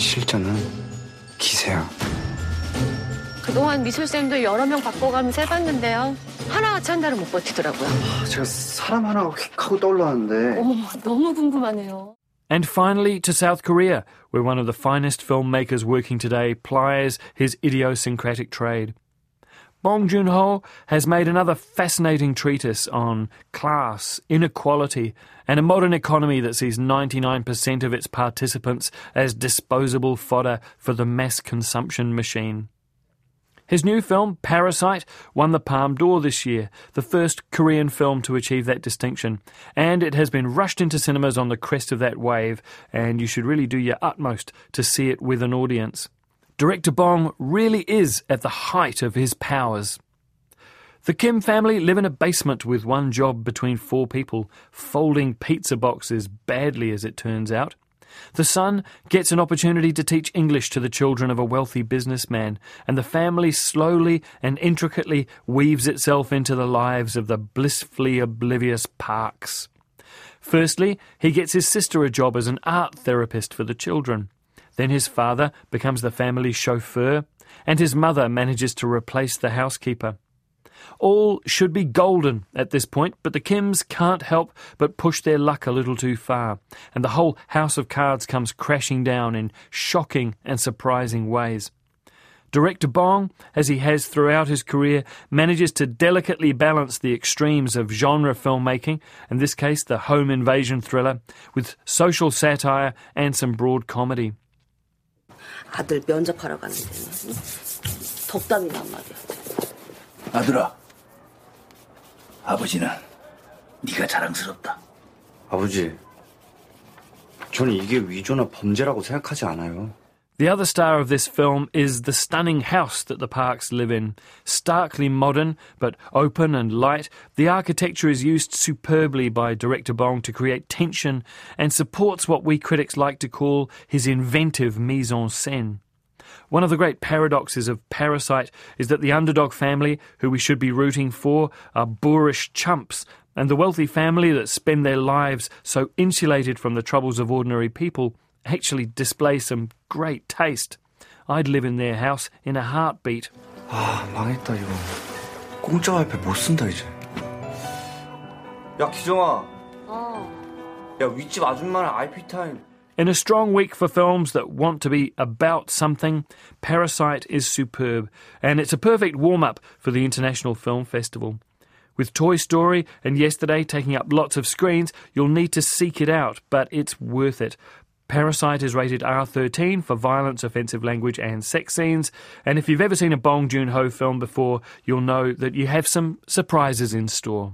실전은 기세야. 그동안 미술쌤도 여러 명 바꿔가면서 해봤는데요. 하나같이 한 달은 못 버티더라고요. 제가 사람 하나가 휙 하고 떠올랐는데 어머, 너무 궁금하네요. And finally, to South Korea, where one of the finest filmmakers working today plies his idiosyncratic trade. Bong Joon Ho has made another fascinating treatise on class, inequality, and a modern economy that sees 99% of its participants as disposable fodder for the mass consumption machine. His new film, Parasite, won the Palme d'Or this year, the first Korean film to achieve that distinction. And it has been rushed into cinemas on the crest of that wave, and you should really do your utmost to see it with an audience. Director Bong really is at the height of his powers. The Kim family live in a basement with one job between four people, folding pizza boxes badly as it turns out. The son gets an opportunity to teach English to the children of a wealthy businessman, and the family slowly and intricately weaves itself into the lives of the blissfully oblivious Parks. Firstly, he gets his sister a job as an art therapist for the children. Then his father becomes the family's chauffeur, and his mother manages to replace the housekeeper. All should be golden at this point, but the Kims can't help but push their luck a little too far, and the whole house of cards comes crashing down in shocking and surprising ways. Director Bong, as he has throughout his career, manages to delicately balance the extremes of genre filmmaking, in this case the home invasion thriller, with social satire and some broad comedy. 아들 면접하러 가는 데는 덕담이란 말이야. 아들아, 아버지는 네가 자랑스럽다. 아버지, 저는 이게 위조나 범죄라고 생각하지 않아요. The other star of this film is the stunning house that the Parks live in. Starkly modern, but open and light, the architecture is used superbly by director Bong to create tension and supports what we critics like to call his inventive mise en scène. One of the great paradoxes of Parasite is that the underdog family, who we should be rooting for, are boorish chumps, and the wealthy family that spend their lives so insulated from the troubles of ordinary people actually display some great taste. I'd live in their house in a heartbeat. 아, 망했다 이거. 공짜 와이프 못 쓴다 이제. 야 기정아. 어. 야 윗집 아줌마는 IP 타임. in a strong week for films that want to be about something, Parasite is superb, and it's a perfect warm up for the International Film Festival. With Toy Story and Yesterday taking up lots of screens, you'll need to seek it out, but it's worth it. Parasite is rated R13 for violence, offensive language, and sex scenes. And if you've ever seen a Bong Joon Ho film before, you'll know that you have some surprises in store.